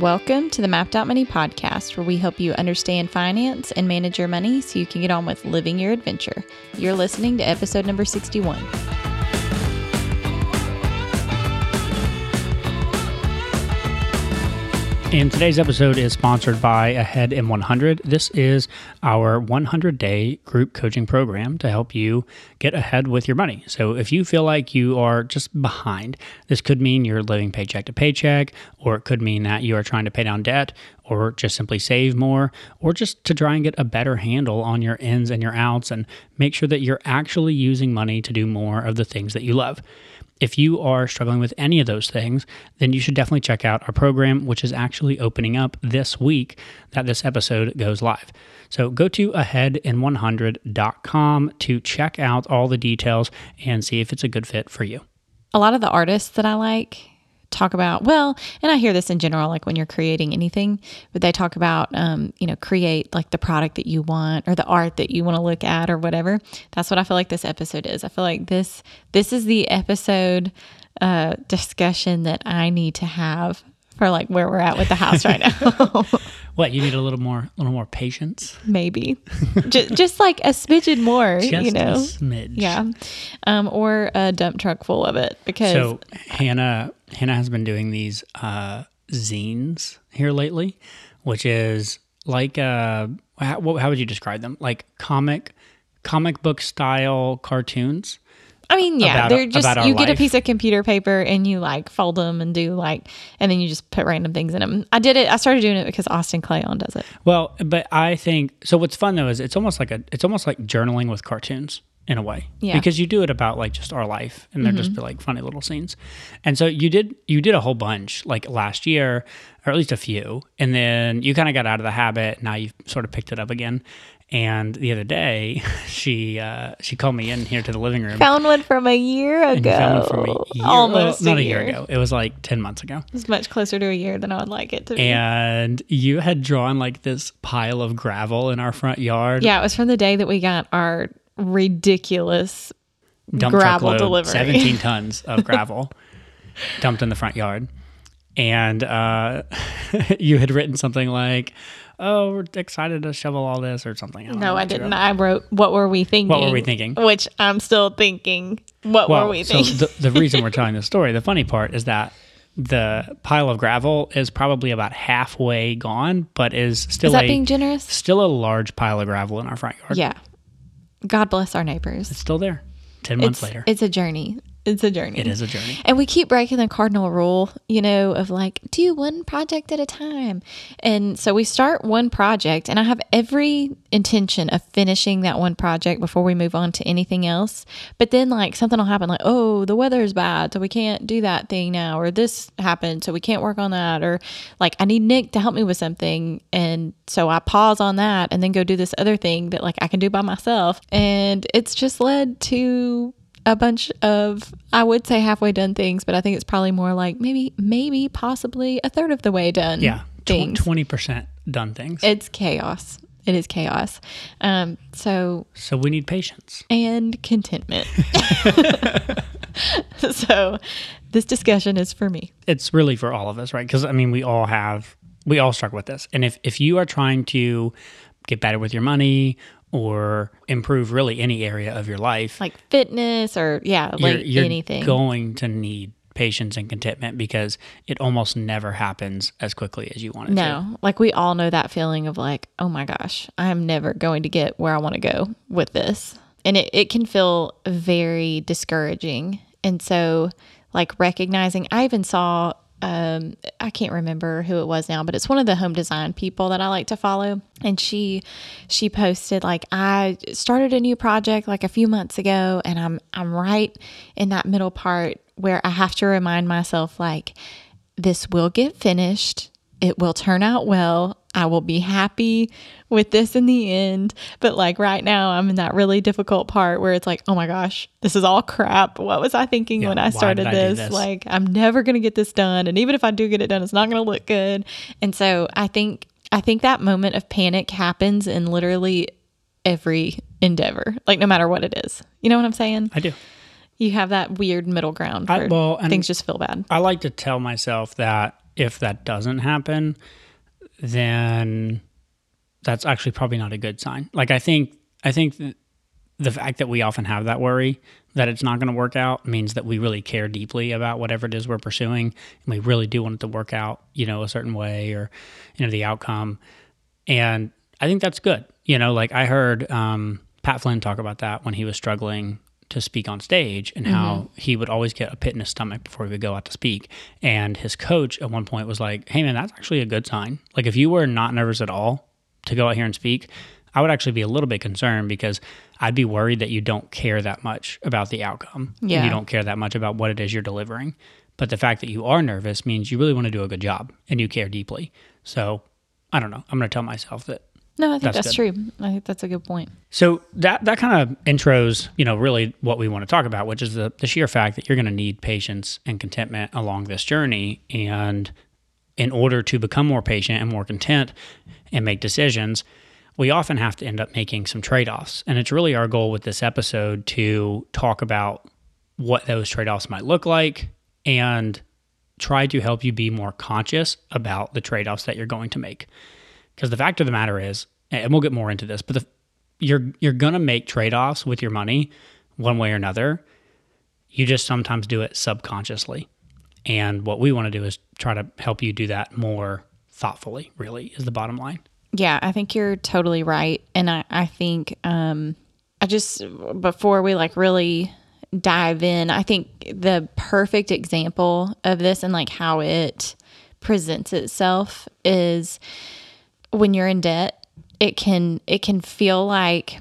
Welcome to the Mapped Out Money podcast, where we help you understand finance and manage your money so you can get on with living your adventure. You're listening to episode number 61. And today's episode is sponsored by Ahead in 100. This is our 100 day group coaching program to help you get ahead with your money. So, if you feel like you are just behind, this could mean you're living paycheck to paycheck, or it could mean that you are trying to pay down debt, or just simply save more, or just to try and get a better handle on your ins and your outs and make sure that you're actually using money to do more of the things that you love. If you are struggling with any of those things, then you should definitely check out our program, which is actually opening up this week that this episode goes live. So go to aheadin100.com to check out all the details and see if it's a good fit for you. A lot of the artists that I like talk about well and i hear this in general like when you're creating anything but they talk about um, you know create like the product that you want or the art that you want to look at or whatever. That's what i feel like this episode is. I feel like this this is the episode uh, discussion that i need to have for like where we're at with the house right now. What you need a little more a little more patience? Maybe. Just, just like a smidgen more just you know? a smidge. Yeah. Um, or a dump truck full of it because so hannah hannah has been doing these uh zines here lately which is like uh how, how would you describe them like comic comic book style cartoons I mean, yeah, about- they're just you get a piece of computer paper and you like fold them and do like, and then you just put random things in them. I did it. I started doing it because Austin Kleon does it. Well, but I think so. What's fun though is it's almost like a it's almost like journaling with cartoons in a way. Yeah. Mm-hmm. Because you do it about like just our life, and they're just like funny little scenes. And so you did you did a whole bunch like last year, or at least a few, and then you kind of got out of the habit. Now you've sort of picked it up again. And the other day, she uh, she called me in here to the living room. Found one from a year ago. found one from a year, Almost well, not a year year. ago. It was like ten months ago. It's much closer to a year than I would like it to be. And you had drawn like this pile of gravel in our front yard. yeah, it was from the day that we got our ridiculous. dump gravel load, delivery. 17 tons of gravel dumped in the front yard. And uh, you had written something like, oh, we're excited to shovel all this or something. don't No, I didn't. I wrote, "What were we thinking?" What were we thinking? Which I'm still thinking. What Well, were we so thinking? the, the reason we're telling this story, the funny part is that the pile of gravel is probably about halfway gone, but is still Is that a being generous? still a large pile of gravel in our front yard. Yeah. God bless our neighbors. It's still there. 10 months it's, later. It's a journey. It's a journey. it is a journey. And we keep breaking the cardinal rule, you know, of like, do one project at a time. And so we start one project, and I have every intention of finishing that one project before we move on to anything else. But then, like, something will happen, like, oh, the weather is bad, so we can't do that thing now, or this happened, so we can't work on that, or like, I need Nick to help me with something. And so I pause on that and then go do this other thing that, like, I can do by myself. And it's just led to a bunch of I would say halfway done things, but I think it's probably more like maybe maybe possibly a third of the way done. Yeah. things. Twenty percent done things. It's chaos. It is chaos. Um, so so we need patience. and contentment. so this discussion is for me. It's really for all of us, right? Because I mean, we all have we all struggle with this. And if if you are trying to get better with your money or improve really any area of your life, Like fitness or yeah, like you're, you're anything. going to need patience and contentment because it almost never happens as quickly as you want it to. no, like we all know that feeling of like, oh my gosh, I'm never going to get where I want to go with this. And it, it can feel very discouraging. And so, like, recognizing, I even saw, um, I can't remember who it was now, but it's one of the home design people that I like to follow. And she, she posted, like, I started a new project like a few months ago, and I'm, I'm right in that middle part where I have to remind myself, like, this will get finished. It will turn out well. I will be happy with this in the end. But like right now, I'm in that really difficult part where it's like, oh my gosh, this is all crap. What was I thinking Yeah, when I started did I this? this? Like, I'm never going to get this done. And even if I do get it done, it's not going to look good. And so I think, I think that moment of panic happens in literally every endeavor, like no matter what it is. You know what I'm saying? I do. You have that weird middle ground I- well, things just feel bad. I like to tell myself that if that doesn't happen, then that's actually probably not a good sign. Like I think I think the fact that we often have that worry that it's not going to work out means that we really care deeply about whatever it is we're pursuing and we really do want it to work out, you know, a certain way or you know the outcome. And I think that's good. You know, like I heard um, Pat Flynn talk about that when he was struggling to speak on stage and how mm-hmm. he would always get a pit in his stomach before he would go out to speak. And his coach at one point was like, Hey man, that's actually a good sign. Like if you were not nervous at all to go out here and speak, I would actually be a little bit concerned because I'd be worried that you don't care that much about the outcome. Yeah. you don't care that much about what it is you're delivering. But the fact that you are nervous means you really want to do a good job and you care deeply. So I don't know. I'm going to tell myself that no, I think that's, that's true. I think that's a good point. So that that kind of intros, you know, really what we want to talk about, which is the, the sheer fact that you're going to need patience and contentment along this journey. And in order to become more patient and more content and make decisions, we often have to end up making some trade offs. And it's really our goal with this episode to talk about what those trade offs might look like and try to help you be more conscious about the trade offs that you're going to make. Because the fact of the matter is, and we'll get more into this, but the, you're you're gonna make trade offs with your money, one way or another. You just sometimes do it subconsciously, and what we want to do is try to help you do that more thoughtfully. Really, is the bottom line. Yeah, I think you're totally right, and I I think um I just before we like really dive in, I think the perfect example of this and like how it presents itself is when you're in debt, it can it can feel like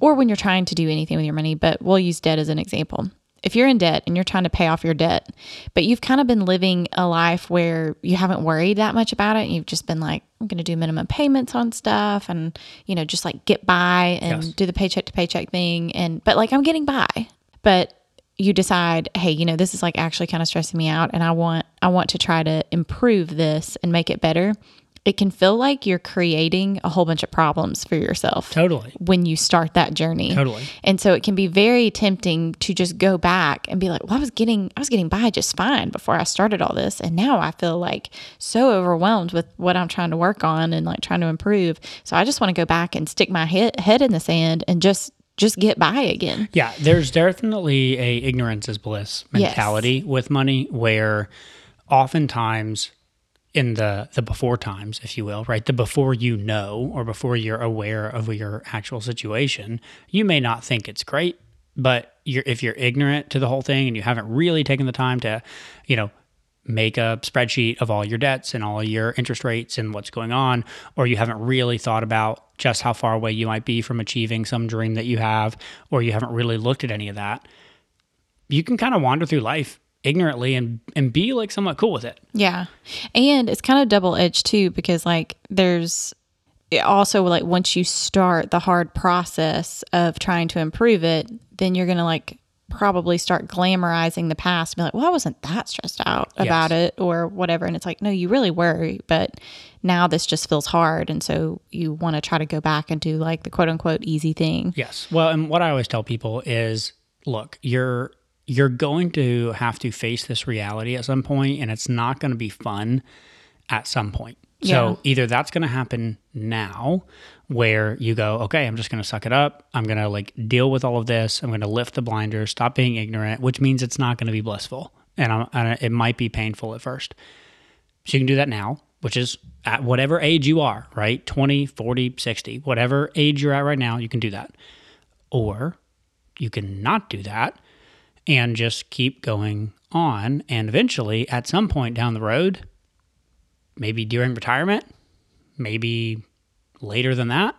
or when you're trying to do anything with your money, but we'll use debt as an example. If you're in debt and you're trying to pay off your debt, but you've kind of been living a life where you haven't worried that much about it, you've just been like, I'm going to do minimum payments on stuff and, you know, just like get by and yes. do the paycheck to paycheck thing. And, but like I'm getting by. But you decide, hey, you know, this is like actually kind of stressing me out and I want I want to try to improve this and make it better it can feel like you're creating a whole bunch of problems for yourself. Totally. When you start that journey. Totally. And so it can be very tempting to just go back and be like, "Well, I was getting I was getting by just fine before I started all this, and now I feel like so overwhelmed with what I'm trying to work on and like trying to improve. So I just want to go back and stick my head head in the sand and just just get by again. Yeah, there's definitely a ignorance is bliss mentality yes. with money where oftentimes in the the before times if you will right? The before you know or before you're aware of your actual situation you may not think it's great but you're if you're ignorant to the whole thing and you haven't really taken the time to you know make a spreadsheet of all your debts and all your interest rates and what's going on or you haven't really thought about just how far away you might be from achieving some dream that you have or you haven't really looked at any of that you can kind of wander through life ignorantly and and be like somewhat cool with it. Yeah. And it's kind of double edged too because like there's also like once you start the hard process of trying to improve it, then you're going to like probably start glamorizing the past and be like, "Well, I wasn't that stressed out about yes. it or whatever." And it's like, "No, you really were, but now this just feels hard." And so you want to try to go back and do like the quote unquote easy thing. Yes. Well, and what I always tell people is, look, you're you're going to have to face this reality at some point and it's not going to be fun at some point. Yeah. So either that's going to happen now where you go, okay, I'm just going to suck it up. I'm going to like deal with all of this. I'm going to lift the blinders, stop being ignorant, which means it's not going to be blissful and, and it might be painful at first. So you can do that now, which is at whatever age you are, right? 20, 40, 60, whatever age you're at right now, you can do that. Or you can not do that and just keep going on. And eventually, at some point down the road, maybe during retirement, maybe later than that,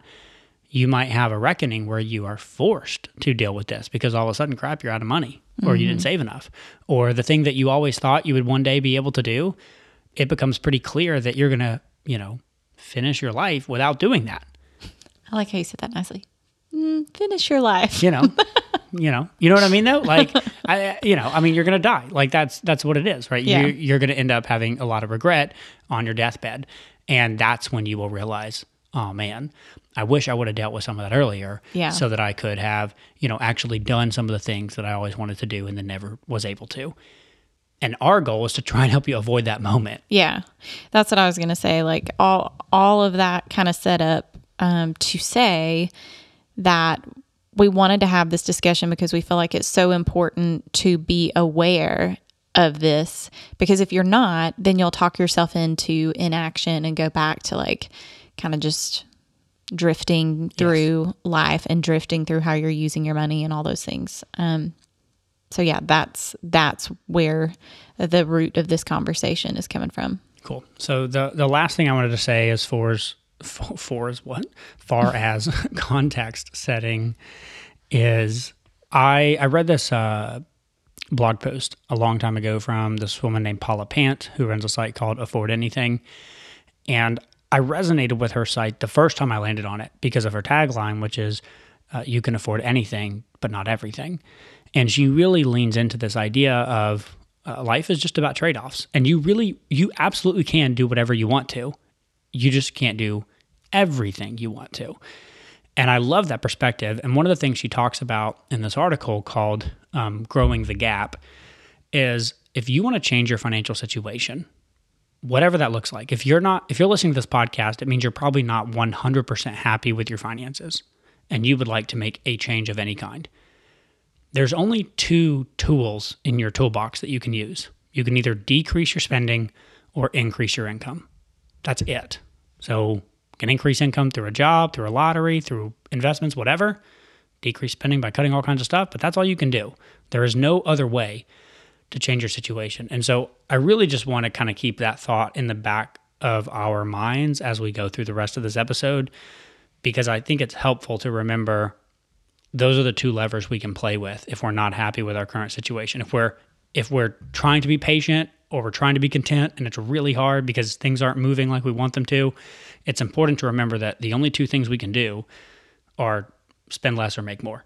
you might have a reckoning where you are forced to deal with this because all of a sudden, crap, you're out of money or mm-hmm. you didn't mm-hmm. save enough. Or the thing that you always thought you would one day be able to do, it becomes pretty clear that you're going to, you know, finish your life without doing that. I like how you said that nicely. Mm, finish your life. You know, you know, you know what I mean though? Like, I, you know, I mean, you're going to die. Like that's, that's what it is, right? Yeah. You, you're going to end up having a lot of regret on your deathbed. And that's when you will realize, oh man, I wish I would have dealt with some of that earlier. Yeah. So that I could have, you know, actually done some of the things that I always wanted to do and then never was able to. And our goal is to try and help you avoid that moment. Yeah, that's what I was gonna say. Like all all of that kind of set up um, to say that we wanted to have this discussion because we feel like it's so important to be aware of this. Because if you're not then you'll talk yourself into inaction and go back to like kind of just drifting through yes. life and drifting through how you're using your money and all those things. Um so yeah that's that's where the root of this conversation is coming from. Cool. So the the last thing i wanted to say as far as for as what? Far as context setting is I I read this uh, blog post a long time ago from this woman named Paula Pant who runs a site called Afford Anything, and I resonated with her site the first time I landed on it because of her tagline, which is uh, "You can afford anything, but not everything," and she really leans into this idea of uh, life is just about trade offs, and you really you absolutely can do whatever you want to, you just can't do everything you want to. And I love that perspective. And one of the things she talks about in this article called um, Growing the Gap is if you want to change your financial situation, whatever that looks like, if you're not, if you're listening to this podcast, it means you're probably not 100% happy with your finances and you would like to make a change of any kind. There's only two tools in your toolbox that you can use. You can either decrease your spending or increase your income. That's it. So can increase income through a job, through a lottery, through investments, whatever. Decrease spending by cutting all kinds of stuff, but that's all you can do. There is no other way to change your situation. And so I really just want to kind of keep that thought in the back of our minds as we go through the rest of this episode because I think it's helpful to remember those are the two levers we can play with if we're not happy with our current situation. If we're if we're trying to be patient or we're trying to be content and it's really hard because things aren't moving like we want them to, it's important to remember that the only two things we can do are spend less or make more.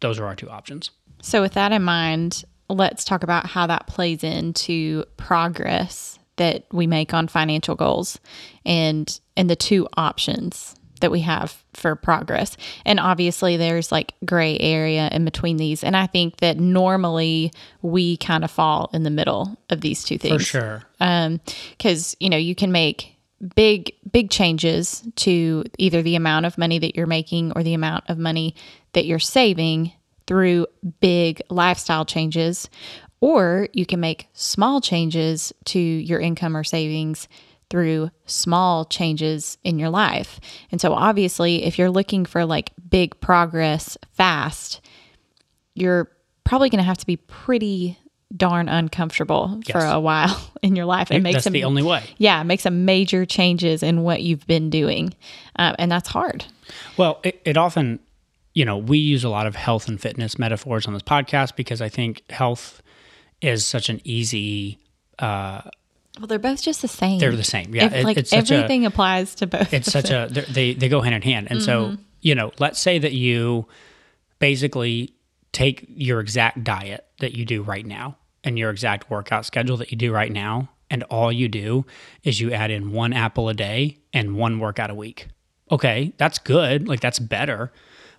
Those are our two options. So, with that in mind, let's talk about how that plays into progress that we make on financial goals and and the two options that we have for progress. And obviously there's like gray area in between these. And I think that normally we kind of fall in the middle of these two things. For sure. Um cuz you know, you can make big big changes to either the amount of money that you're making or the amount of money that you're saving through big lifestyle changes or you can make small changes to your income or savings through small changes in your life. And so obviously if you're looking for like big progress fast, you're probably going to have to be pretty darn uncomfortable yes. for a while in your life. It makes that's some, the only way. Yeah, it makes some major changes in what you've been doing, uh, and that's hard. Well, it, it often, you know, we use a lot of health and fitness metaphors on this podcast because I think health is such an easy. Uh, well, they're both just the same. They're the same. Yeah, it, like everything a, applies to both. It's such a they they go hand in hand, and mm-hmm. so you know, let's say that you basically take your exact diet that you do right now and your exact workout schedule that you do right now, and all you do is you add in one apple a day and one workout a week. Okay, that's good. Like that's better.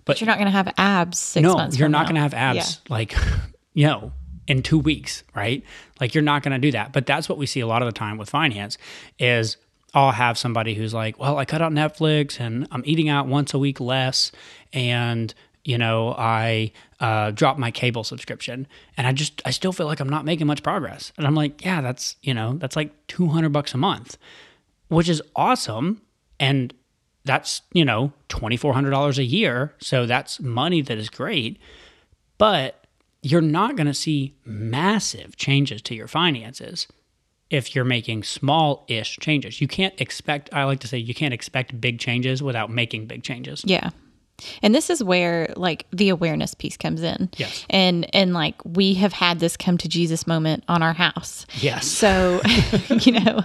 But, but you're not going to have abs six no, you're not going to have abs yeah. like, you know, in two weeks, right? Like you're not going to do that. But that's what we see a lot of the time with finance is I'll have somebody who's like, well, I cut out Netflix and I'm eating out once a week less and you know, I uh, dropped my cable subscription and I just, I still feel like I'm not making much progress. And I'm like, yeah, that's, you know, that's like 200 bucks a month, which is awesome. And that's, you know, $2,400 a year. So that's money that is great. But you're not going to see massive changes to your finances if you're making small ish changes. You can't expect, I like to say, you can't expect big changes without making big changes. Yeah. And this is where like the awareness piece comes in. Yes. And and like we have had this come to Jesus moment on our house. Yes. So, you know,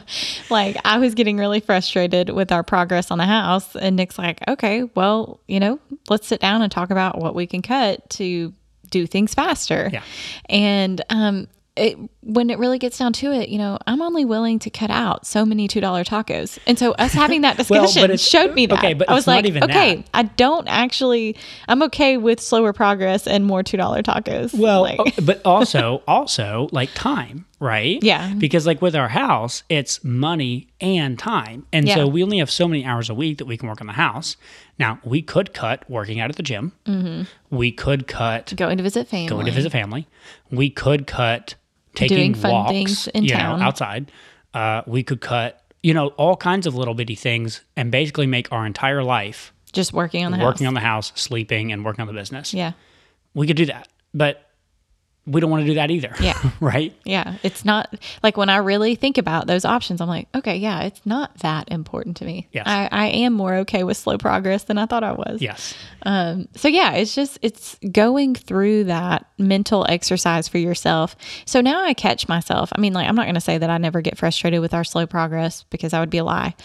like I was getting really frustrated with our progress on the house and Nick's like, "Okay, well, you know, let's sit down and talk about what we can cut to do things faster." Yeah. And um it when it really gets down to it, you know, I'm only willing to cut out so many $2 tacos. And so us having that discussion it's- showed me that. okay, but I was like, okay, that. I don't actually, I'm okay with slower progress and more $2 tacos. Well, Like- but also, also like time, right? Yeah. Because like with our house, it's money and time, and Yeah. so we only have so many hours a week that we can work on the house. Now we could cut working out at the gym. Mm-hmm. We could cut going to visit family. going to visit family. We could cut taking Doing fun walks, things in you town. know, outside. Uh, we could cut, you know, all kinds of little bitty things, and basically make our entire life Just working on the working house. on the house, sleeping, and working on the business. yeah. We could do that, but we don't want to do that either. Yeah. right. Yeah. It's not like when I really think about those options, I'm like, okay, yeah, it's not that important to me. Yes. I, I am more okay with slow progress than I thought I was. Yes. Um, so yeah, it's just it's going through that mental exercise for yourself. So now I catch myself. I mean, like I'm not going to say that I never get frustrated with our slow progress because that would be a lie.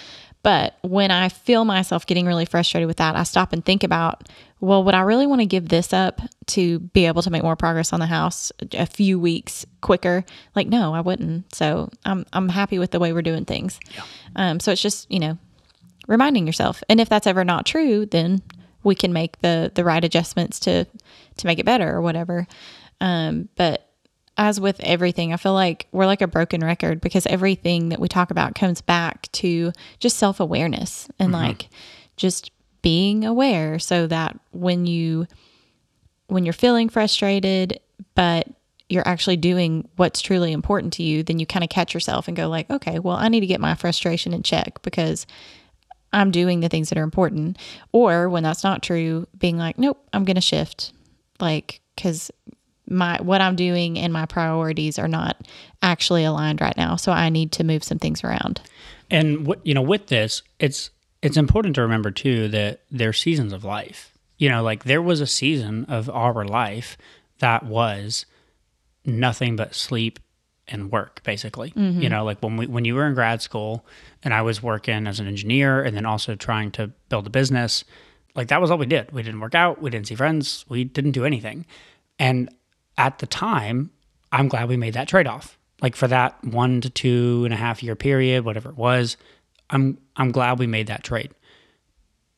But when I feel myself getting really frustrated with that, I stop and think about, well, would I really want to give this up to be able to make more progress on the house a few weeks quicker? Like, no, I wouldn't. So I'm I'm happy with the way we're doing things. Um, so it's just you know reminding yourself. And if that's ever not true, then we can make the the right adjustments to to make it better or whatever. Um, but as with everything, I feel like we're like a broken record because everything that we talk about comes back to just self awareness and mm-hmm. like just being aware so that when you when you're feeling frustrated but you're actually doing what's truly important to you then you kind of catch yourself and go like okay well i need to get my frustration in check because i'm doing the things that are important. Or when that's not true being like nope i'm gonna shift like because my what i'm doing and my priorities are not actually aligned right now so i need to move some things around And what you know, with this, it's it's important to remember too that there's seasons of life. You know, like there was a season of our life that was nothing but sleep and work, basically. Mm-hmm. You know, like when we when you were in grad school and I was working as an engineer and then also trying to build a business, like that was all we did. We didn't work out, we didn't see friends, we didn't do anything. And at the time, I'm glad we made that trade off. Like for that one to two and a half year period, whatever it was, I'm I'm glad we made that trade.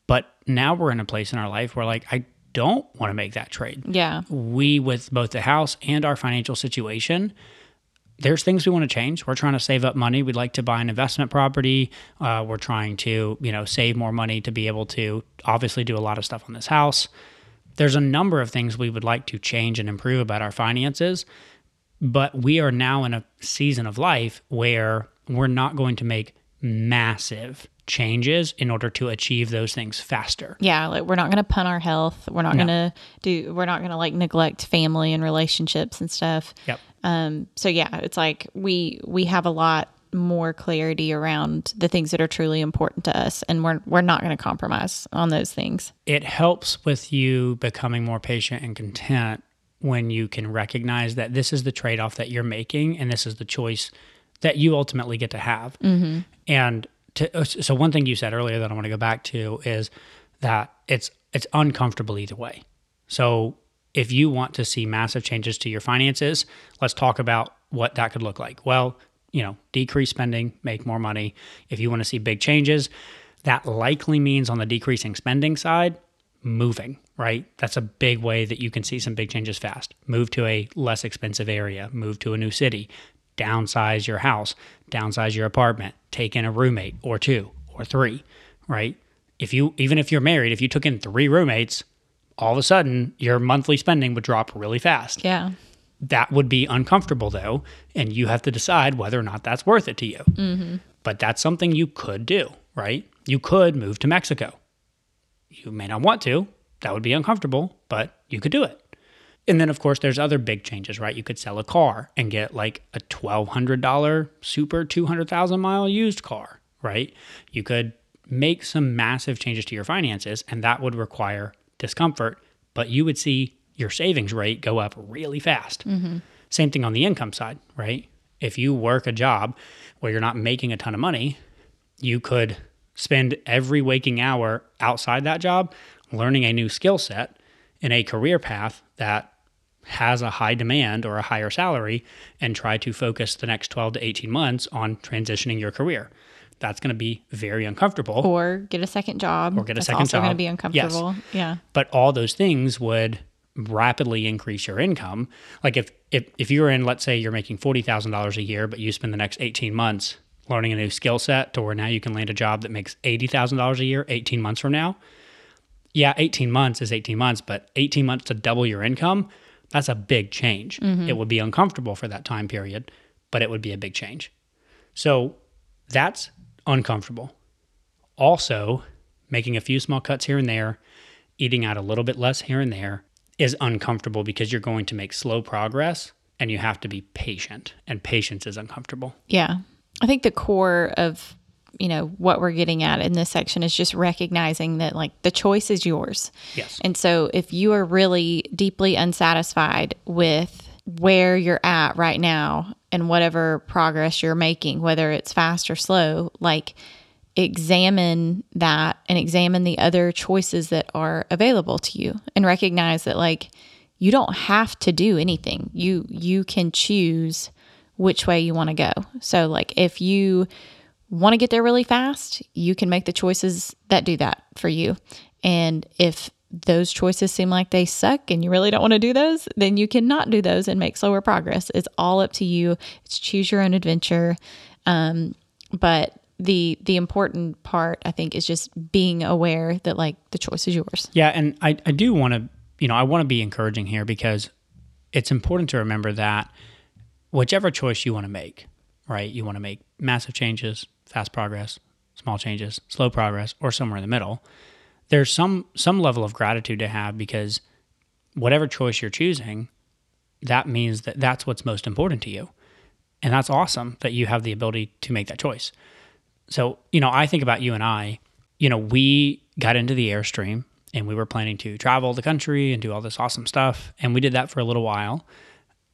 But now we're in a place in our life where like I don't want to make that trade. yeah We with both the house and our financial situation, there's things we want to change. We're trying to save up money. We'd like to buy an investment property. Uh, we're trying to, you know, save more money to be able to obviously do a lot of stuff on this house. There's a number of things we would like to change and improve about our finances, but we are now in a season of life where we're not going to make massive changes in order to achieve those things faster. yeah like we're not going to punt our health we're not No. going to do we're not going to like neglect family and relationships and stuff Yep. um so yeah it's like we we have a lot more clarity around the things that are truly important to us and we're we're not going to compromise on those things it helps with you becoming more patient and content when you can recognize that this is the trade off that you're making and this is the choice that you ultimately get to have. Mm-hmm. And to, so, one thing you said earlier that I want to go back to is that it's it's uncomfortable either way. So, if you want to see massive changes to your finances, let's talk about what that could look like. Well, you know, decrease spending, make more money. If you want to see big changes, that likely means on the decreasing spending side, moving, right? That's a big way that you can see some big changes fast. Move to a less expensive area, move to a new city, downsize your house, downsize your apartment, take in a roommate or two or three, right? If you even if you're married, if you took in 3 roommates, all of a sudden your monthly spending would drop really fast. yeah That would be uncomfortable though, and you have to decide whether or not that's worth it to you. Mm-hmm. But that's something you could do, right? You could move to Mexico. You may not want to. That would be uncomfortable, but you could do it. And then, of course, there's other big changes, right? You could sell a car and get like a $1,200 super 200,000 mile used car, right? You could make some massive changes to your finances, and that would require discomfort, but you would see your savings rate go up really fast. Mm-hmm. Same thing on the income side, right? If you work a job where you're not making a ton of money, you could spend every waking hour outside that job learning a new skill set in a career path that has a high demand or a higher salary and try to focus the next 12 to 18 months on transitioning your career. That's going to be very uncomfortable. Or get a second job. Or get a That's second also going to be uncomfortable. Yes. Yeah. but all those things would rapidly increase your income. Like if if, if you're in, let's say you're making forty thousand dollars a year, but you spend the next eighteen months learning a new skill set to where now you can land a job that makes eighty thousand dollars a year, eighteen months from now. Yeah, eighteen months is eighteen months, but eighteen months to double your income, that's a big change. Mm-hmm. It would be uncomfortable for that time period, but it would be a big change. So that's uncomfortable. Also, making a few small cuts here and there, eating out a little bit less here and there is uncomfortable because you're going to make slow progress and you have to be patient, and patience is uncomfortable. Yeah. I think the core of, you know, what we're getting at in this section is just recognizing that like the choice is yours. Yes. And so if you are really deeply unsatisfied with where you're at right now and whatever progress you're making, whether it's fast or slow, like examine that and examine the other choices that are available to you and recognize that like you don't have to do anything. You you can choose which way you want to go. So like if you want to get there really fast, you can make the choices that do that for you. And if those choices seem like they suck and you really don't want to do those, then you cannot do those and make slower progress. It's all up to you. It's choose your own adventure. Um, but the the important part I think is just being aware that like the choice is yours. Yeah, and I, I do want to, you know, I want to be encouraging here because it's important to remember that whichever choice you want to make, right? You want to make massive changes, fast progress, small changes, slow progress, or somewhere in the middle. There's some some level of gratitude to have because whatever choice you're choosing, that means that that's what's most important to you. And that's awesome that you have the ability to make that choice. So, you know, I think about you and I, you know, we got into the Airstream and we were planning to travel the country and do all this awesome stuff. And we did that for a little while.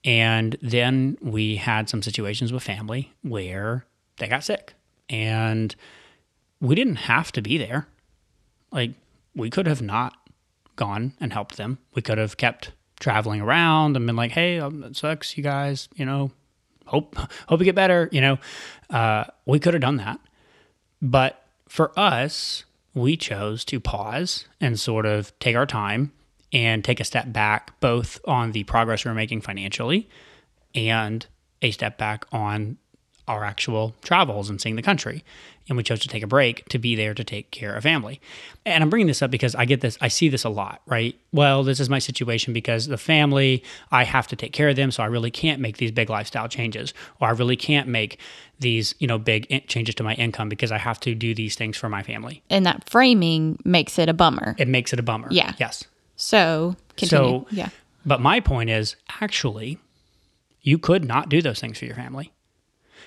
And then we had some situations with family where they got sick and we didn't have to be there. Like, we could have not gone and helped them. We could have kept traveling around and been like, hey, um, it sucks, you guys, you know, hope, hope you get better. You know, uh, we could have done that. But for us, we chose to pause and sort of take our time and take a step back, both on the progress we we're making financially and a step back on our actual travels and seeing the country. And we chose to take a break to be there to take care of family. And I'm bringing this up because I get this, I see this a lot, right? Well, this is my situation because the family, I have to take care of them. So I really can't make these big lifestyle changes, or I really can't make these, you know, big in- changes to my income because I have to do these things for my family. And that framing makes it a bummer. It makes it a bummer. Yeah. Yes. So continue. So, yeah. But my point is actually, you could not do those things for your family.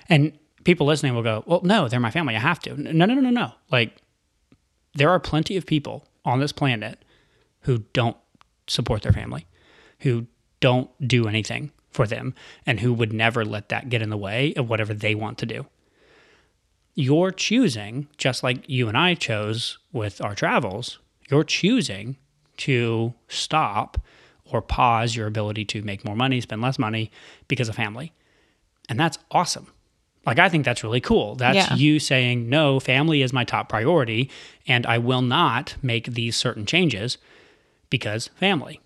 And people listening will go, well, no, they're my family. I have to. No, no, no, no, no. Like, there are plenty of people on this planet who don't support their family, who don't do anything for them, and who would never let that get in the way of whatever they want to do. You're choosing, just like you and I chose with our travels, you're choosing to stop or pause your ability to make more money, spend less money because of family. And that's awesome. Like, I think that's really cool. That's Yeah. you saying, no, family is my top priority, and I will not make these certain changes because family,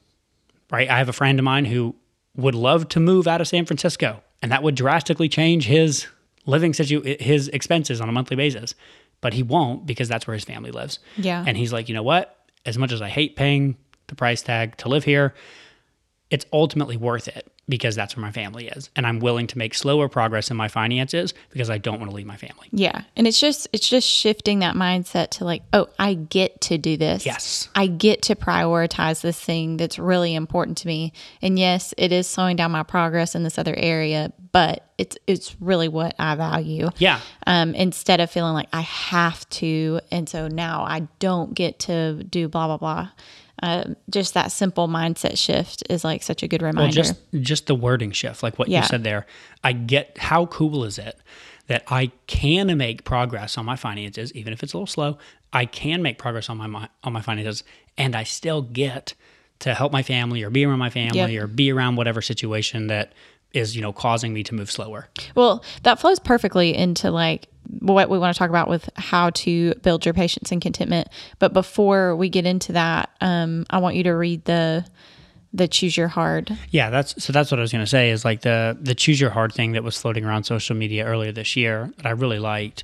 right? I have a friend of mine who would love to move out of San Francisco, and that would drastically change his living situ his expenses on a monthly basis. But he won't because that's where his family lives. Yeah. And he's like, you know what? As much as I hate paying the price tag to live here, it's ultimately worth it because that's where my family is. And I'm willing to make slower progress in my finances because I don't want to leave my family. Yeah. And it's just it's just shifting that mindset to like, oh, I get to do this. Yes. I get to prioritize this thing that's really important to me. And yes, it is slowing down my progress in this other area, but it's it's really what I value. Yeah. Um, instead of feeling like I have to, and so now I don't get to do blah blah blah. Um, just that simple mindset shift is like such a good reminder. Well, just just the wording shift, like what Yeah. you said there. I get how cool is it that I can make progress on my finances, even if it's a little slow. I can make progress on my mi- on my finances, and I still get to help my family or be around my family Yep. or be around whatever situation that is, you know, causing me to move slower. Well, that flows perfectly into like what we want to talk about with how to build your patience and contentment. But before we get into that, um, I want you to read the the choose your hard. Yeah, that's so that's what I was going to say is like the the choose your hard thing that was floating around social media earlier this year that I really liked.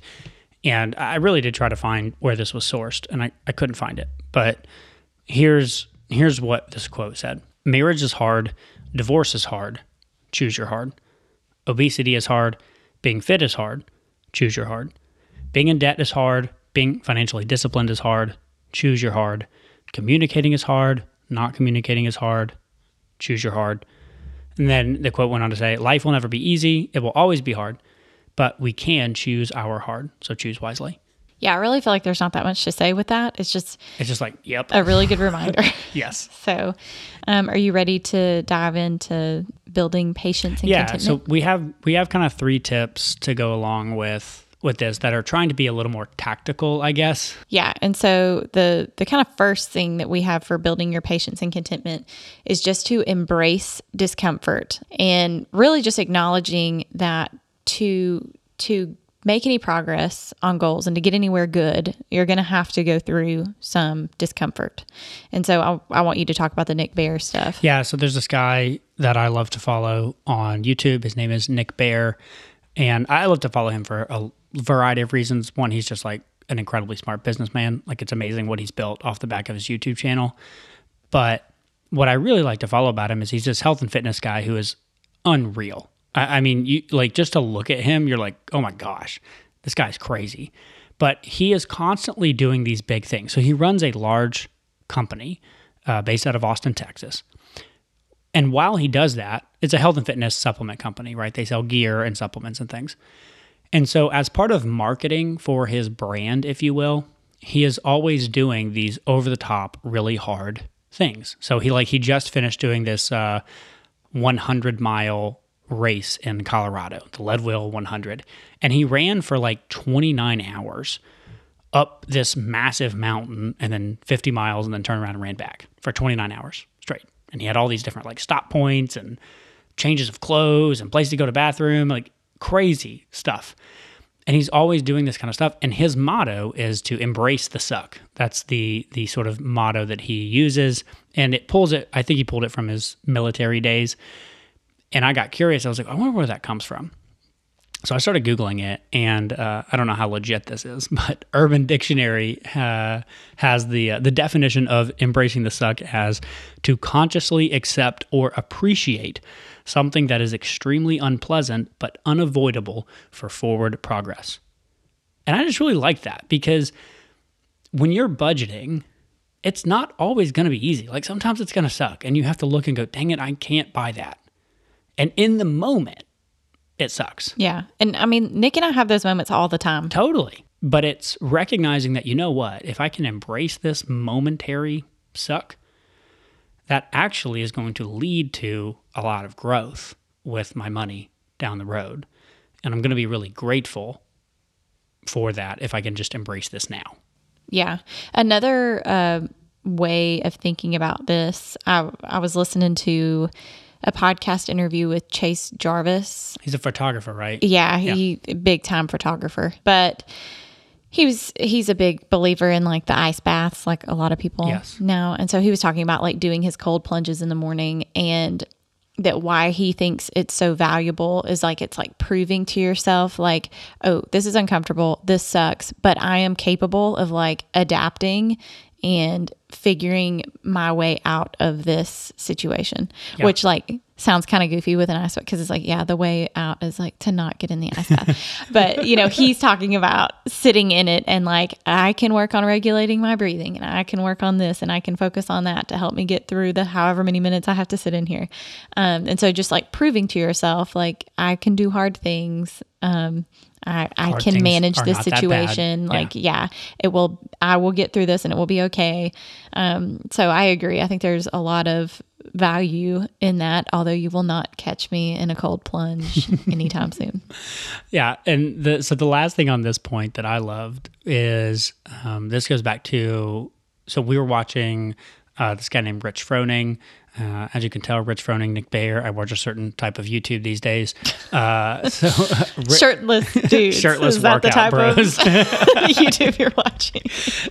And I really did try to find where this was sourced and I, I couldn't find it. But here's here's what this quote said. Marriage is hard, divorce is hard. Choose your hard. Obesity is hard, being fit is hard. Choose your hard. Being in debt is hard, being financially disciplined is hard. Choose your hard. Communicating is hard, not communicating is hard. Choose your hard. And then the quote went on to say, Life will never be easy. It will always be hard, but we can choose our hard. So choose wisely. Yeah, I really feel like there's not that much to say with that. It's just It's just like, yep. a really good reminder. yes. so, um, are you ready to dive into building patience and Yeah. contentment? So we have we have kind of three tips to go along with with this that are trying to be a little more tactical, I guess. Yeah, and so the the kind of first thing that we have for building your patience and contentment is just to embrace discomfort and really just acknowledging that to to make any progress on goals and to get anywhere good, you're going to have to go through some discomfort. And so I, I want you to talk about the Nick Bare stuff. Yeah, so there's this guy that I love to follow on YouTube. His name is Nick Bare, and I love to follow him for a variety of reasons. One, he's just like an incredibly smart businessman. Like it's amazing what he's built off the back of his YouTube channel. But what I really like to follow about him is he's this health and fitness guy who is unreal. I, I mean, you like just to look at him, you're like, oh my gosh, this guy's crazy. But he is constantly doing these big things. So he runs a large company uh, based out of Austin, Texas. And while he does that, it's a health and fitness supplement company, right? They sell gear and supplements and things. And so, as part of marketing for his brand, if you will, he is always doing these over the top, really hard things. So he like he just finished doing this uh, 100 mile race in Colorado, the Leadville 100, and he ran for like 29 hours up this massive mountain and then 50 miles and then turned around and ran back for 29 hours straight. And he had all these different like stop points and changes of clothes and places to go to bathroom, like crazy stuff. And he's always doing this kind of stuff. And his motto is to embrace the suck. That's the the sort of motto that he uses. And it pulls it, I think he pulled it from his military days. And I got curious. I was like, I wonder where that comes from. So I started Googling it, and uh, I don't know how legit this is, but Urban Dictionary uh, has the uh, the definition of embracing the suck as to consciously accept or appreciate something that is extremely unpleasant but unavoidable for forward progress. And I just really like that because when you're budgeting, it's not always going to be easy. Like sometimes it's going to suck, and you have to look and go, "Dang it, I can't buy that." And in the moment, it sucks. Yeah. And I mean, Nick and I have those moments all the time. Totally. But it's recognizing that, you know what, if I can embrace this momentary suck, that actually is going to lead to a lot of growth with my money down the road. And I'm going to be really grateful for that if I can just embrace this now. Yeah. Another uh, way of thinking about this, I, I was listening to a podcast interview with Chase Jarvis. He's a photographer, right? Yeah, he big time photographer, but he was he's a big believer in like the ice baths, like a lot of people Yes. now. And so he was talking about like doing his cold plunges in the morning and that why he thinks it's so valuable is like it's like proving to yourself like oh this is uncomfortable this sucks but i am capable of like adapting and figuring my way out of this situation Yeah. which like sounds kind of goofy with an ice bath because it's like yeah the way out is like to not get in the ice bath but you know he's talking about sitting in it and like i can work on regulating my breathing and i can work on this and i can focus on that to help me get through the however many minutes i have to sit in here um, and so just like proving to yourself like i can do hard things um, I, I Hard can manage this situation. Yeah. Like, yeah, it will, I will get through this and it will be okay. Um, so I agree. I think there's a lot of value in that, although you will not catch me in a cold plunge anytime soon. Yeah, and the, so the last thing on this point that I loved is um, this goes back to so we were watching uh, this guy named Rich Froning. Uh, as you can tell, Rich Froning, Nick Bare. I watch a certain type of YouTube these days. Uh, so shirtless dudes, shirtless Is that the workout type bros. of YouTube you're watching?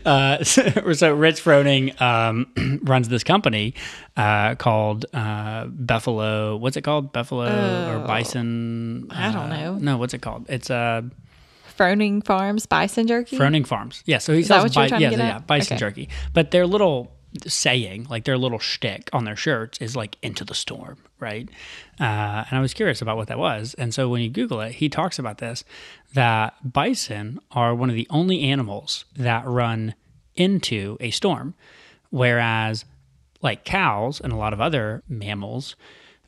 Uh, so, so Rich Froning um, runs this company uh, called uh, Buffalo. What's it called? Buffalo or Oh, Bison? I don't uh, know. No, what's it called? It's uh, Froning Farms bison jerky. Froning Farms. Yeah, so he Is sells bi- yeah, yeah, bison Okay. jerky. But they're little saying, like their little shtick on their shirts, is like "into the storm," right? Uh, and I was curious about what that was. And so when you Google it, he talks about this that bison are one of the only animals that run into a storm, whereas like cows and a lot of other mammals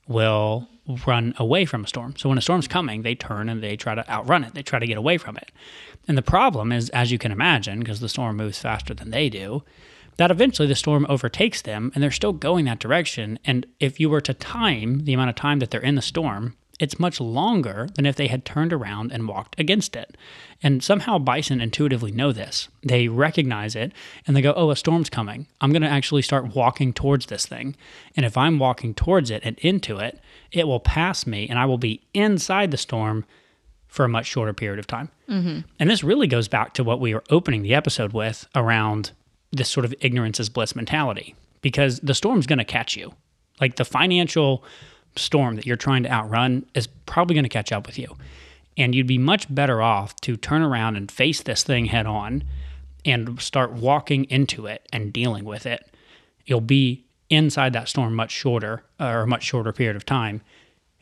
will run away from a storm. So when a storm's coming, they turn and they try to outrun it. They try to get away from it. And the problem is, as you can imagine, because the storm moves faster than they do, that eventually the storm overtakes them and they're still going that direction. And if you were to time the amount of time that they're in the storm, it's much longer than if they had turned around and walked against it. And somehow bison intuitively know this. They recognize it and they go, Oh, a storm's coming. I'm going to actually start walking towards this thing. And if I'm walking towards it and into it, it will pass me and I will be inside the storm for a much shorter period of time. Mm-hmm. And this really goes back to what we were opening the episode with around this sort of ignorance is bliss mentality, because the storm's going to catch you. Like the financial storm that you're trying to outrun is probably going to catch up with you. And you'd be much better off to turn around and face this thing head on and start walking into it and dealing with it. You'll be inside that storm much shorter or a much shorter period of time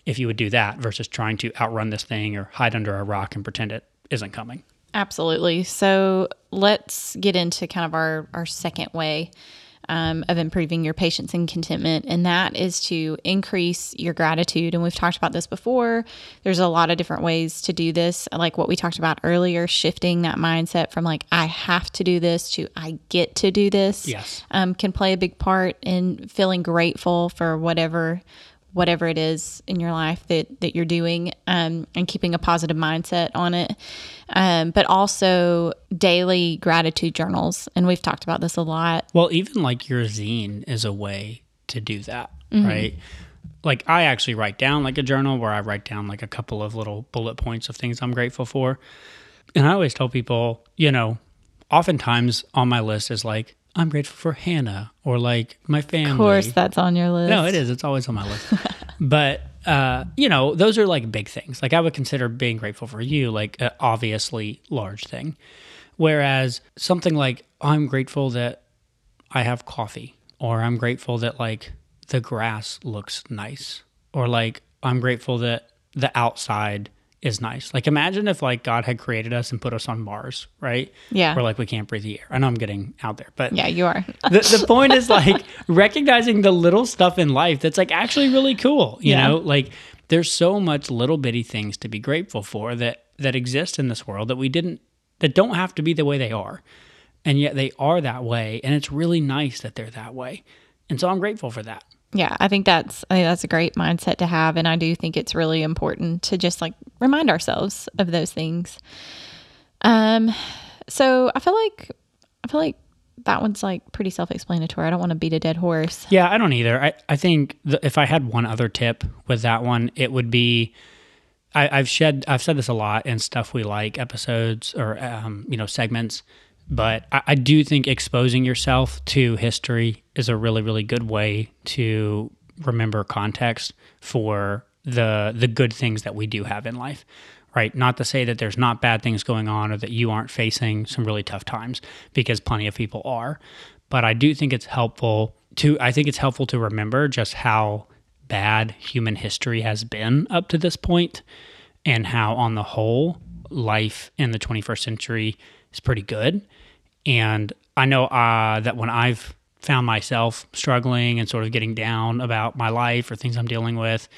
if you would do that versus trying to outrun this thing or hide under a rock and pretend it isn't coming. Absolutely. So let's get into kind of our, our second way um, of improving your patience and contentment, and that is to increase your gratitude. And we've talked about this before. There's a lot of different ways to do this, like what we talked about earlier, shifting that mindset from like, I have to do this to I get to do this. Yes. Um, can play a big part in feeling grateful for whatever whatever it is in your life that, that you're doing um, and keeping a positive mindset on it. Um, but also daily gratitude journals. And we've talked about this a lot. Well, even like your zine is a way to do that, right? Like I actually write down like a journal where I write down like a couple of little bullet points of things I'm grateful for. And I always tell people, you know, oftentimes on my list is like, I'm grateful for Hannah or like my family. Of course, that's on your list. No, it is. It's always on my list. but uh, you know, those are like big things. Like I would consider being grateful for you like an obviously large thing. Whereas something like I'm grateful that I have coffee, or I'm grateful that like the grass looks nice, or like I'm grateful that the outside is nice. Like imagine if like God had created us and put us on Mars, right? Yeah. Where like we can't breathe the air. I know I'm getting out there, but Yeah, you are. the, the point is like recognizing the little stuff in life that's like actually really cool you Yeah. know like there's so much little bitty things to be grateful for that that exist in this world that we didn't that don't have to be the way they are and yet they are that way and it's really nice that they're that way and so i'm grateful for that Yeah, I think that's I think that's a great mindset to have, and I do think it's really important to just like remind ourselves of those things. Um, so I feel like I feel like that one's like pretty self-explanatory. I don't want to beat a dead horse. Yeah, I don't either. I, I think the, if I had one other tip with that one, it would be I, I've shed I've said this a lot in stuff we like episodes or um, you know segments, but I, I do think exposing yourself to history is a really really good way to remember context for the the good things that we do have in life right? Not to say that there's not bad things going on or that you aren't facing some really tough times because plenty of people are. But I do think it's helpful to I think it's helpful to remember just how bad human history has been up to this point and how on the whole life in the 21st century is pretty good. And I know uh, that when I've found myself struggling and sort of getting down about my life or things I'm dealing with,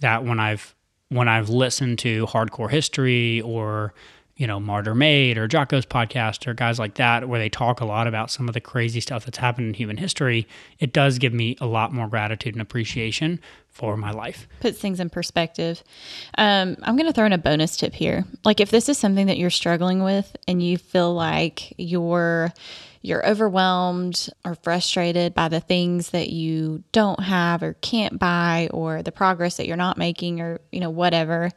that when I've when I've listened to hardcore history or you know, Martyr Made or Jocko's podcast or guys like that, where they talk a lot about some of the crazy stuff that's happened in human history, it does give me a lot more gratitude and appreciation for my life. Puts things in perspective. Um, I'm going to throw in a bonus tip here. Like, if this is something that you're struggling with and you feel like you're you're overwhelmed or frustrated by the things that you don't have or can't buy or the progress that you're not making or you know whatever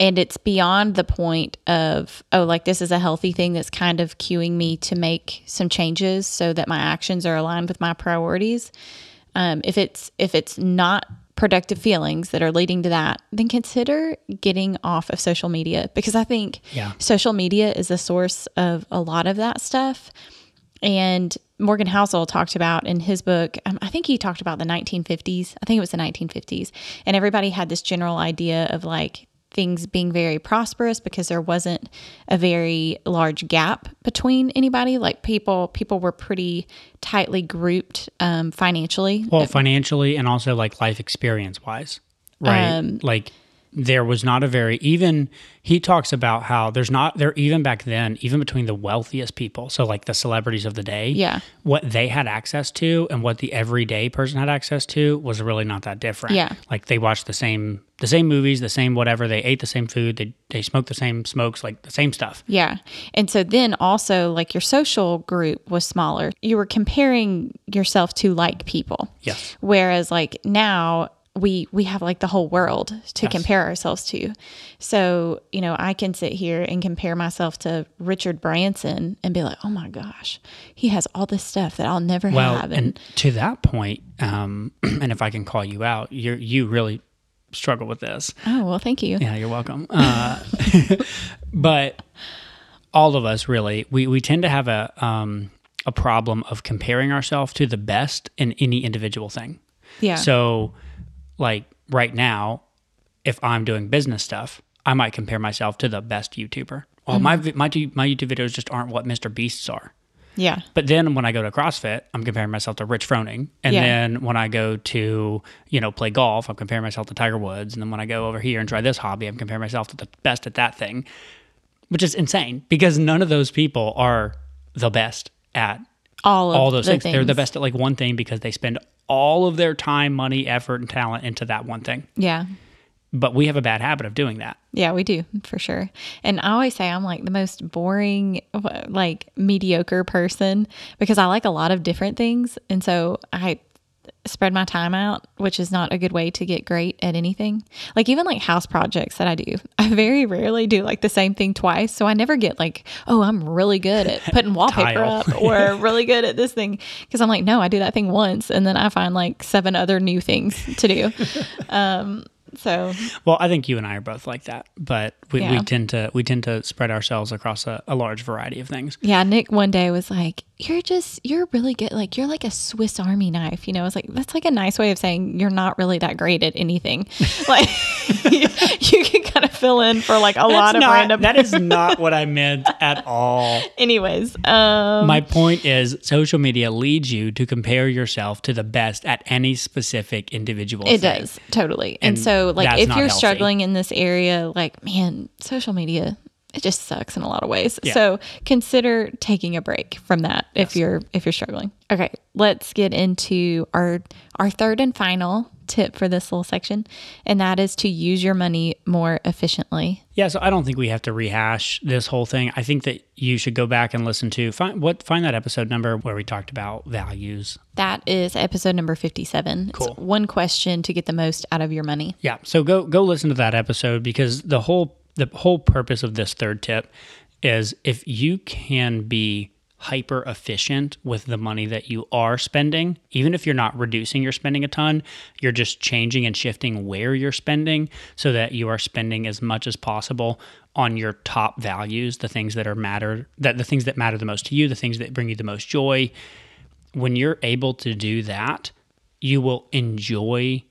and it's beyond the point of oh like this is a healthy thing that's kind of cueing me to make some changes so that my actions are aligned with my priorities um, if it's if it's not productive feelings that are leading to that then consider getting off of social media because i think Yeah. social media is the source of a lot of that stuff and Morgan Housel talked about in his book, um, I think he talked about the 1950s. I think it was the 1950s. And everybody had this general idea of like things being very prosperous because there wasn't a very large gap between anybody. Like people, people were pretty tightly grouped um, financially. Well, financially and also like life experience wise, right? Um, like there was not a very even he talks about how there's not there even back then even between the wealthiest people so like the celebrities of the day Yeah. what they had access to and what the everyday person had access to was really not that different Yeah. like they watched the same the same movies the same whatever they ate the same food they, they smoked the same smokes like the same stuff Yeah. And so then also, like your social group was smaller. You were comparing yourself to like people. yes Whereas like now we we have like the whole world to Yes. compare ourselves to. So, you know, I can sit here and compare myself to Richard Branson and be like, "Oh my gosh, he has all this stuff that I'll never well have." and to that point um and if i can call you out you you really struggle with this oh, well, thank you. Yeah, you're welcome. Uh, but all of us really, we, we tend to have a um, a problem of comparing ourselves to the best in any individual thing. Yeah. So, like right now, if I'm doing business stuff, I might compare myself to the best YouTuber. Well, mm-hmm. my vi- my my YouTube videos just aren't what MrBeast's are. yeah. But then when I go to CrossFit, I'm comparing myself to Rich Froning. And Yeah. then when I go to, you know, play golf, I'm comparing myself to Tiger Woods. And then when I go over here and try this hobby, I'm comparing myself to the best at that thing, which is insane because none of those people are the best at All of all those the things. They're the best at like one thing because they spend all of their time, money, effort, and talent into that one thing. Yeah. But we have a bad habit of doing that. Yeah, we do for sure. And I always say I'm like the most boring, like mediocre person because I like a lot of different things. And so I spread my time out, which is not a good way to get great at anything. Like even like house projects that I do, I very rarely do like the same thing twice. So I never get like, oh, I'm really good at putting wallpaper up or really good at this thing. Cause I'm like, no, I do that thing once and then I find like seven other new things to do. um, so Well, I think you and I are both like that, but we, we tend to we tend to spread ourselves across a, a large variety of things. Yeah, Nick one day was like, "You're just you're really good. Like you're like a Swiss Army knife." You know, it's like that's like a nice way of saying you're not really that great at anything. like you, you can kind of fill in for like a lot of not, random. That is not what I meant at all. Anyways, um, My point is social media leads you to compare yourself to the best at any specific individual it thing. does totally. And, And so, like, that's if you're healthy. struggling in this area, like, man, social media. It just sucks in a lot of ways. Yeah. So consider taking a break from that if you're if you're struggling. Okay, let's get into our our third and final tip for this little section, and that is to use your money more efficiently. Yeah, so I don't think we have to rehash this whole thing. I think that you should go back and listen to find what find that episode number where we talked about values. That is episode number 57. Cool. It's one question to get the most out of your money. Yeah, so go go listen to that episode because the whole the whole purpose of this third tip is if you can be hyper efficient with the money that you are spending, even if you're not reducing your spending a ton, you're just changing and shifting where you're spending so that you are spending as much as possible on your top values, the things that are matter that the things that matter the most to you, the things that bring you the most joy. When you're able to do that, you will enjoy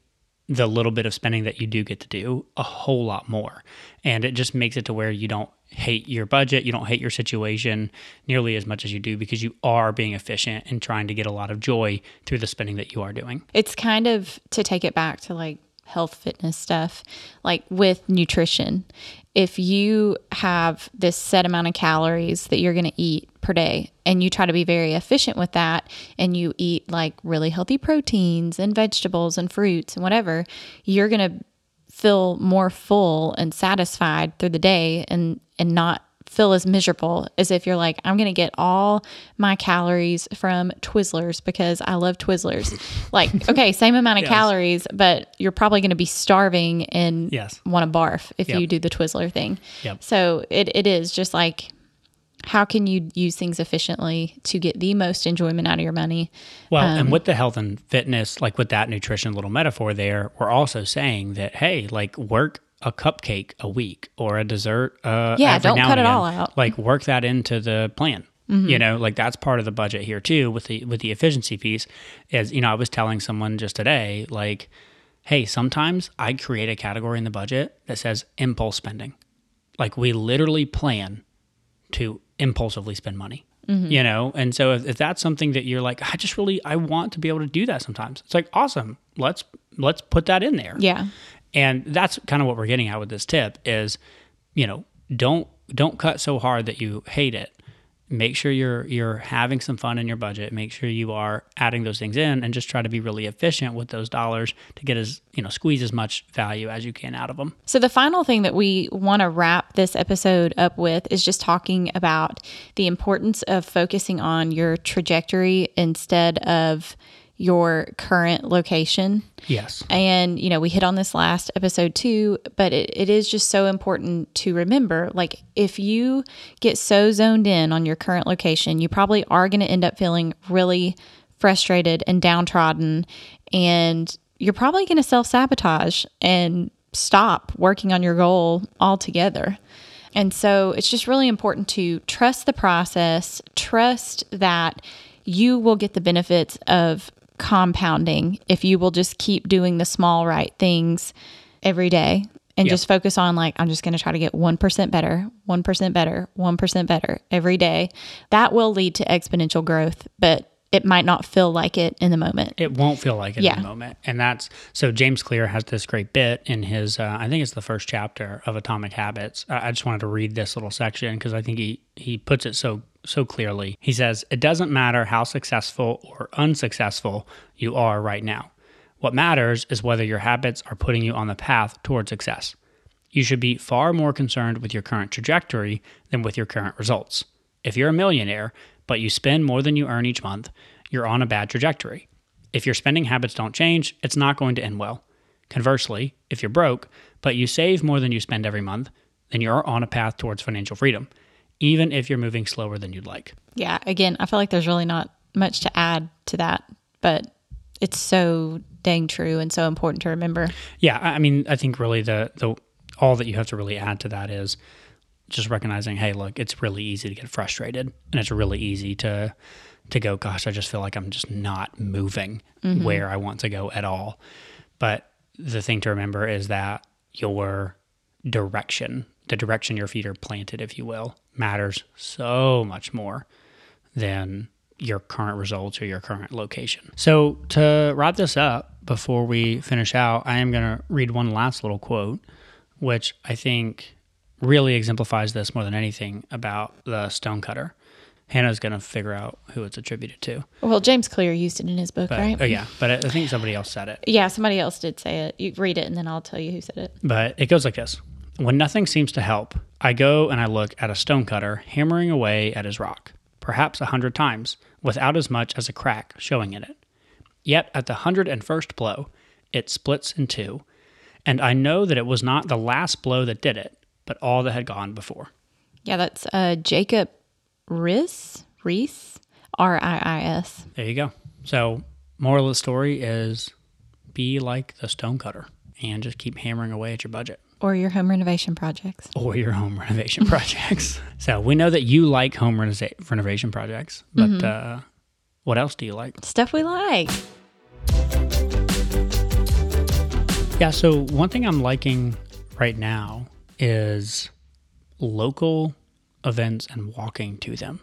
the little bit of spending that you do get to do a whole lot more. And it just makes it to where you don't hate your budget, you don't hate your situation nearly as much as you do because you are being efficient and trying to get a lot of joy through the spending that you are doing. It's kind of to take it back to like health fitness stuff, like with nutrition. If you have this set amount of calories that you're going to eat per day and you try to be very efficient with that and you eat like really healthy proteins and vegetables and fruits and whatever, you're going to feel more full and satisfied through the day and and not feel as miserable as if you're like, I'm going to get all my calories from Twizzlers because I love Twizzlers. like, okay, same amount of Yes. calories, but you're probably going to be starving and Yes. want to barf if Yep. you do the Twizzler thing. Yep. So it, it is just like, how can you use things efficiently to get the most enjoyment out of your money? Well, Um, and with the health and fitness, like with that nutrition little metaphor there, we're also saying that hey, like work a cupcake a week or a dessert. Uh, Yeah, don't cut it all out. Mm-hmm. Like work that into the plan. You know, like that's part of the budget here too. With the with the efficiency piece, is you know I was telling someone just today, like, hey, sometimes I create a category in the budget that says impulse spending. Like we literally plan to impulsively spend money Mm-hmm. you know and so if, if that's something that you're like i just really i want to be able to do that sometimes it's like awesome let's let's put that in there Yeah. And that's kind of what we're getting at with this tip is you know don't don't cut so hard that you hate it. Make sure you're you're having some fun in your budget. Make sure you are adding those things in and just try to be really efficient with those dollars to get as you know squeeze as much value as you can out of them So, the final thing that we want to wrap this episode up with is just talking about the importance of focusing on your trajectory instead of your current location. yes And, you know, we hit on this last episode too, but it, it is just so important to remember like, if you get so zoned in on your current location, you probably are going to end up feeling really frustrated and downtrodden. And you're probably going to self sabotage and stop working on your goal altogether. And so it's just really important to trust the process, trust that you will get the benefits of compounding if you will just keep doing the small right things every day and Yep. just focus on like I'm just going to try to get 1% better, 1% better, 1% better every day. That will lead to exponential growth, but it might not feel like it in the moment. it won't feel like it Yeah. in the moment. And that's so James Clear has this great bit in his, uh, I think it's the first chapter of Atomic Habits. I I just wanted to read this little section because I think he, he puts it so, so clearly. He says, It doesn't matter how successful or unsuccessful you are right now. What matters is whether your habits are putting you on the path toward success. You should be far more concerned with your current trajectory than with your current results. If you're a millionaire, but you spend more than you earn each month, you're on a bad trajectory. If your spending habits don't change, it's not going to end well. Conversely, if you're broke, but you save more than you spend every month, then you're on a path towards financial freedom, even if you're moving slower than you'd like. Yeah, again, I feel like there's really not much to add to that, but it's so dang true and so important to remember. Yeah, I mean, I think really the the all that you have to really add to that is just recognizing, hey, look, it's really easy to get frustrated, and it's really easy to to go, gosh, I just feel like I'm just not moving mm-hmm. where I want to go at all. But the thing to remember is that your direction, the direction your feet are planted, if you will, matters so much more than your current results or your current location. So, to wrap this up before we finish out, I am going to read one last little quote, which I think really exemplifies this more than anything about the stonecutter. Hannah's going to figure out who it's attributed to. Well, James Clear used it in his book, But, right? oh, yeah, but I I think somebody else said it. Yeah, somebody else did say it. You read it and then I'll tell you who said it. But it goes like this When nothing seems to help, I go and I look at a stonecutter hammering away at his rock, perhaps a hundred times, without as much as a crack showing in it. Yet at the hundred and first blow, it splits in two, and I know that it was not the last blow that did it, but all that had gone before. Yeah, that's uh, Jacob Riis, Reese, R I I S. There you go. So, moral of the story is be like the stonecutter and just keep hammering away at your budget. Or your home renovation projects. or your home renovation projects. So we know that you like home renova- renovation projects, but uh, what else do you like? Stuff we like. Yeah, so one thing I'm liking right now is local events and walking to them.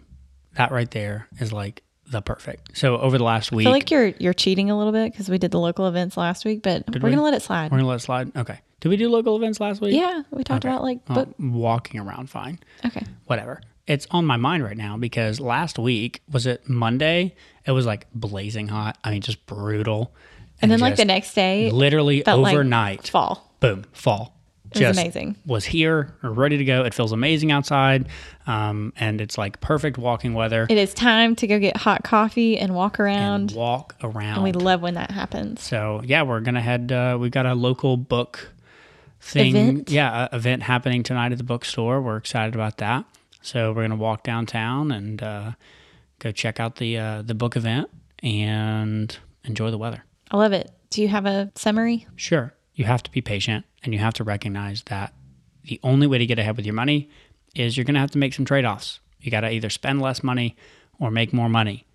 That right there is like the perfect. So over the last week, I feel like you're you're cheating a little bit because we did the local events last week, but we're we? gonna let it slide. we're gonna let it slide. Okay. Did we do local events last week? yeah, we talked Okay. about like, Well, but walking around fine. okay, Whatever. It's on my mind right now because last week was it Monday? It was like blazing hot. I mean, just brutal. and then like the next day, literally felt like overnight, fall. boom, fall. It was amazing. Was here, ready to go. It feels amazing outside, um, and it's like perfect walking weather. It is time to go get hot coffee and walk and around. walk around. And we love when that happens. So yeah, we're gonna head. Uh, we've got a local book thing. Event? Yeah, event happening tonight at the bookstore. We're excited about that. So we're gonna walk downtown and uh, go check out the uh, the book event and enjoy the weather. I love it. Do you have a summary? Sure, you have to be patient and you have to recognize that the only way to get ahead with your money is you're gonna have to make some trade offs. You got to either spend less money or make more money,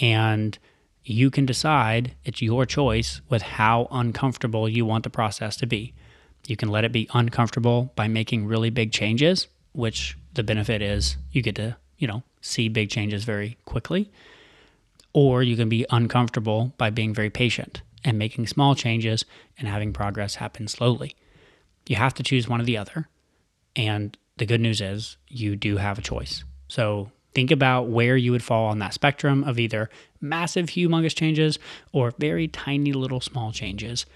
and you can decide it's your choice with how uncomfortable you want the process to be. You can let it be uncomfortable by making really big changes, which the benefit is you get to, you know, see big changes very quickly. Or you can be uncomfortable by being very patient and making small changes and having progress happen slowly. You have to choose one or the other. And the good news is you do have a choice. So think about where you would fall on that spectrum of either massive, humongous changes or very tiny, little, small changes.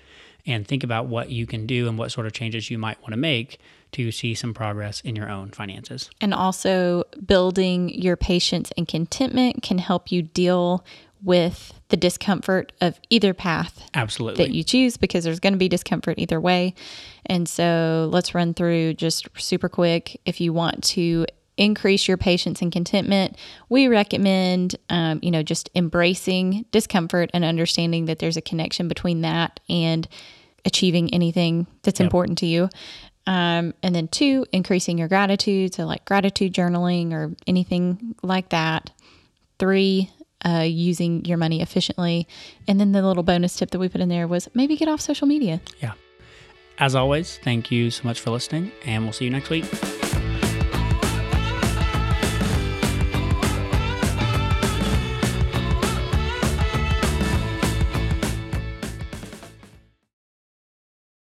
And think about what you can do and what sort of changes you might want to make to see some progress in your own finances. And also, building your patience and contentment can help you deal with the discomfort of either path Absolutely. that you choose because there's going to be discomfort either way. And so, let's run through just super quick. If you want to increase your patience and contentment, we recommend, um, you know, just embracing discomfort and understanding that there's a connection between that and achieving anything that's important to you. Um, and then two, increasing your gratitude. So, like gratitude journaling or anything like that. Three, uh, using your money efficiently. And then the little bonus tip that we put in there was maybe get off social media. yeah. As always, thank you so much for listening, and we'll see you next week.